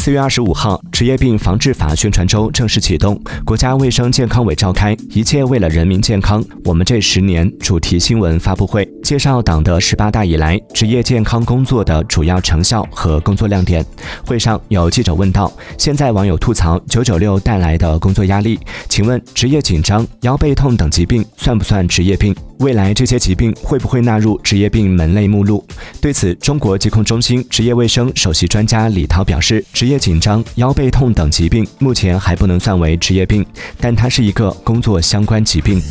四月二十五号，职业病防治法宣传周正式启动，国家卫生健康委召开“一切为了人民健康，我们这十年”主题新闻发布会，介绍党的十八大以来职业健康工作的主要成效和工作亮点。会上有记者问道：“现在网友吐槽九九六带来的工作压力，请问职业紧张、腰背痛等疾病算不算职业病？未来这些疾病会不会纳入职业病门类目录？”对此，中国疾控中心职业卫生首席专家李涛表示：“职业紧张、腰背痛等疾病目前还不能算为职业病，但它是一个工作相关疾病。